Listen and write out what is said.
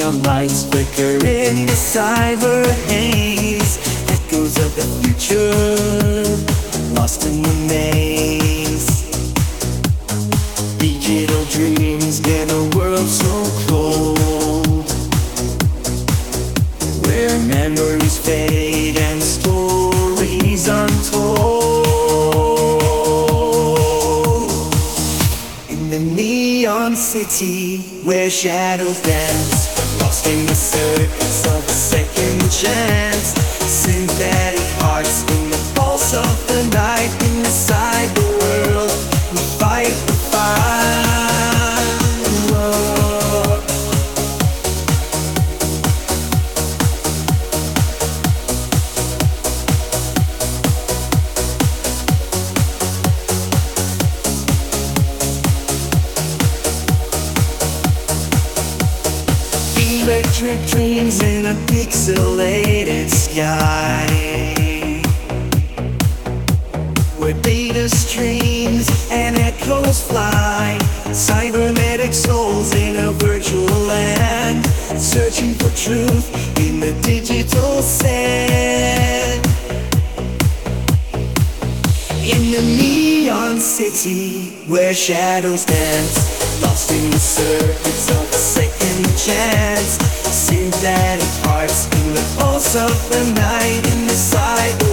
Neon lights flicker in the cyber haze Echoes of the future Lost in the maze. Digital dreams in a world so cold Where memories fade and stories untold. In the neon city where shadows dance In the of a second chance. Synthetic hearts in the pulse of the night Inside the world. We fight the fire Electric dreams in a pixelated sky. Where data streams and echoes fly. Cybernetic souls in a virtual land. Searching for truth in the digital sand in the neon city where shadows dance. Lost in the circuits of second chance. Synthetic hearts in the pulse of the night in the world